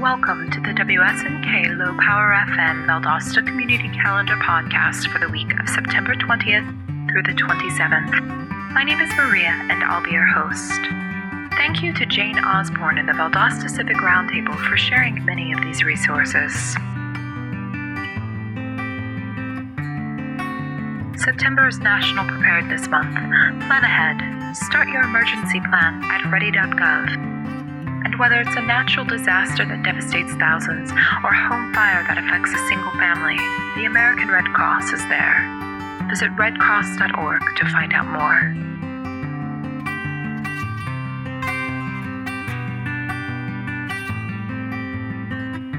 Welcome to the WSNK Low Power FM Valdosta Community Calendar podcast for the week of September 20th through the 27th. My name is Maria, and I'll be your host. Thank you to Jane Osborne and the Valdosta Civic Roundtable for sharing many of these resources. September is National Preparedness Month. Plan ahead. Start your emergency plan at ready.gov. And whether it's a natural disaster that devastates thousands or a home fire that affects a single family, the American Red Cross is there. Visit redcross.org to find out more.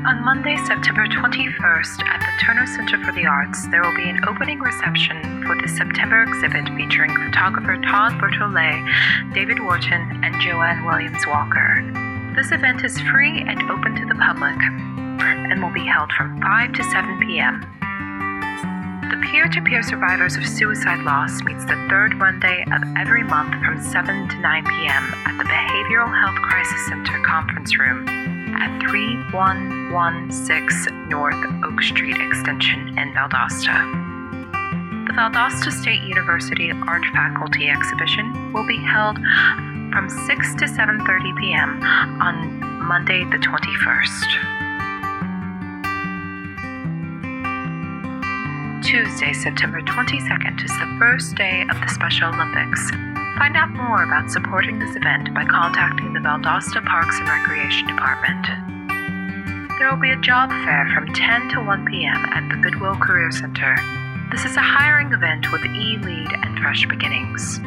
On Monday, September 21st, at the Turner Center for the Arts, there will be an opening reception for the September exhibit featuring photographer Todd Bertollet, David Wharton, and Joanne Williams Walker. This event is free and open to the public and will be held from 5 to 7 p.m. The Peer to Peer Survivors of Suicide Loss meets the third Monday of every month from 7 to 9 p.m. at the Behavioral Health Crisis Center Conference Room at 3116 North Oak Street Extension in Valdosta. The Valdosta State University Art Faculty exhibition will be held from 6 to 7:30 p.m. on Monday the 21st. Tuesday, September 22nd is the first day of the Special Olympics. Find out more about supporting this event by contacting the Valdosta Parks and Recreation Department. There will be a job fair from 10 to 1 p.m. at the Goodwill Career Center. This is a hiring event with e-lead and fresh beginnings.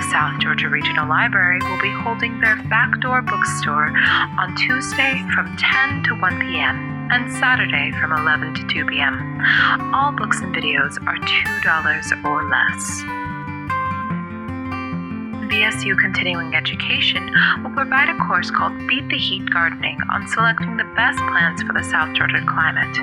The South Georgia Regional Library will be holding their backdoor bookstore on Tuesday from 10 to 1 p.m. and Saturday from 11 to 2 p.m. All books and videos are $2 or less. VSU Continuing Education will provide a course called Beat the Heat Gardening on selecting the best plants for the South Georgia climate.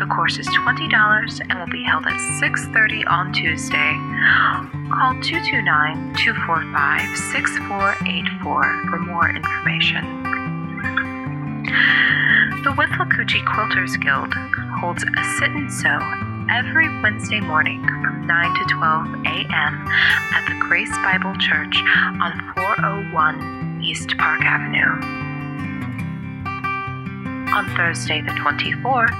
The course is $20 and will be held at 6:30 on Tuesday. Call 229-245-6484 for more information. The Withlacoochee Quilters Guild holds a sit and sew every Wednesday morning from 9 to 12 a.m. at the Grace Bible Church on 401 East Park Avenue. On Thursday, the 24th,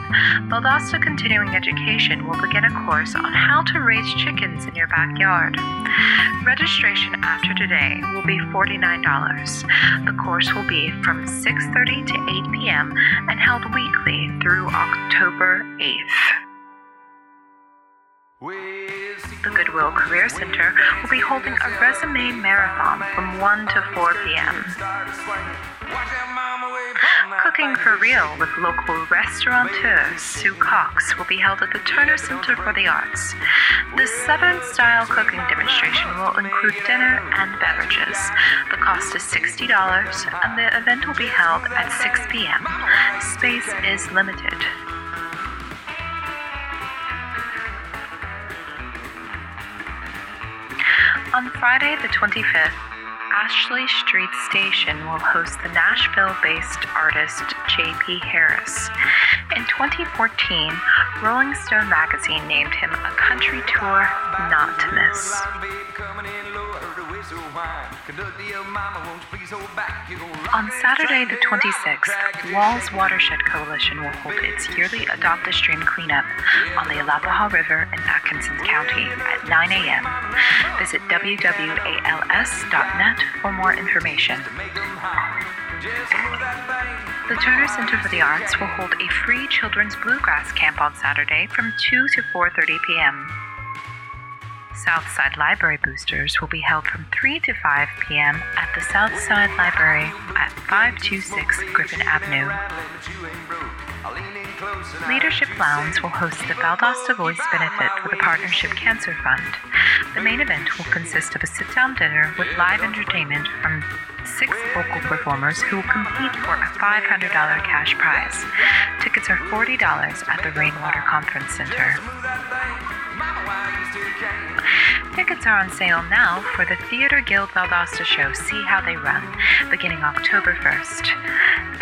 Valdosta Continuing Education will begin a course on how to raise chickens in your backyard. Registration after today will be $49. The course will be from 6:30 to 8 p.m. and held weekly through October 8th. The Goodwill Career Center will be holding a resume marathon from 1 to 4 p.m. Cooking for Real with local restaurateur Sue Cox will be held at the Turner Center for the Arts. The Southern style cooking demonstration will include dinner and beverages. The cost is $60 and the event will be held at 6 p.m. Space is limited. On Friday, the 25th, Ashley Street Station will host the Nashville based artist J.P. Harris. In 2014, Rolling Stone magazine named him a country tour not to miss. On Saturday, the 26th, WWALS Watershed Coalition will hold its yearly Adopt a Stream cleanup on the Alapaha River in Atkinson County at 9 a.m. Visit wwals.net for more information. The Turner Center for the Arts will hold a free children's bluegrass camp on Saturday from 2 to 4:30 p.m. Southside Library Boosters will be held from 3 to 5 p.m. at the Southside Library at 526 Griffin Avenue. Leadership Lounge will host the Valdosta Voice Benefit for the Partnership Cancer Fund. The main event will consist of a sit down dinner with live entertainment from six vocal performers who will compete for a $500 cash prize. Tickets are $40 at the Rainwater Conference Center. Tickets are on sale now for the Theatre Guild Valdosta show See How They Run, beginning October 1st.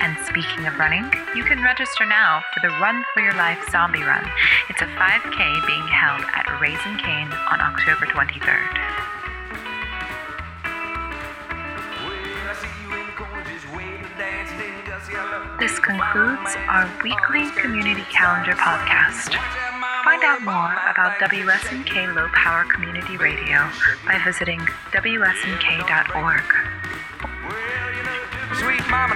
And speaking of running, you can register now for the Run for Your Life Zombie Run. It's a 5K being held at Raisin Cane on October 23rd. This concludes our weekly community calendar podcast. Find out more about WSNK Low Power Community Radio by visiting WSNK.org. Sweet mama,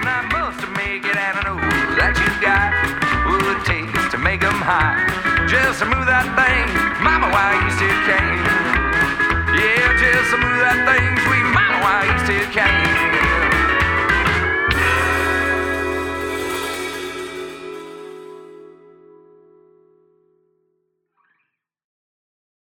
make it, and I know that you got what it takes to make them high. Just move that thing,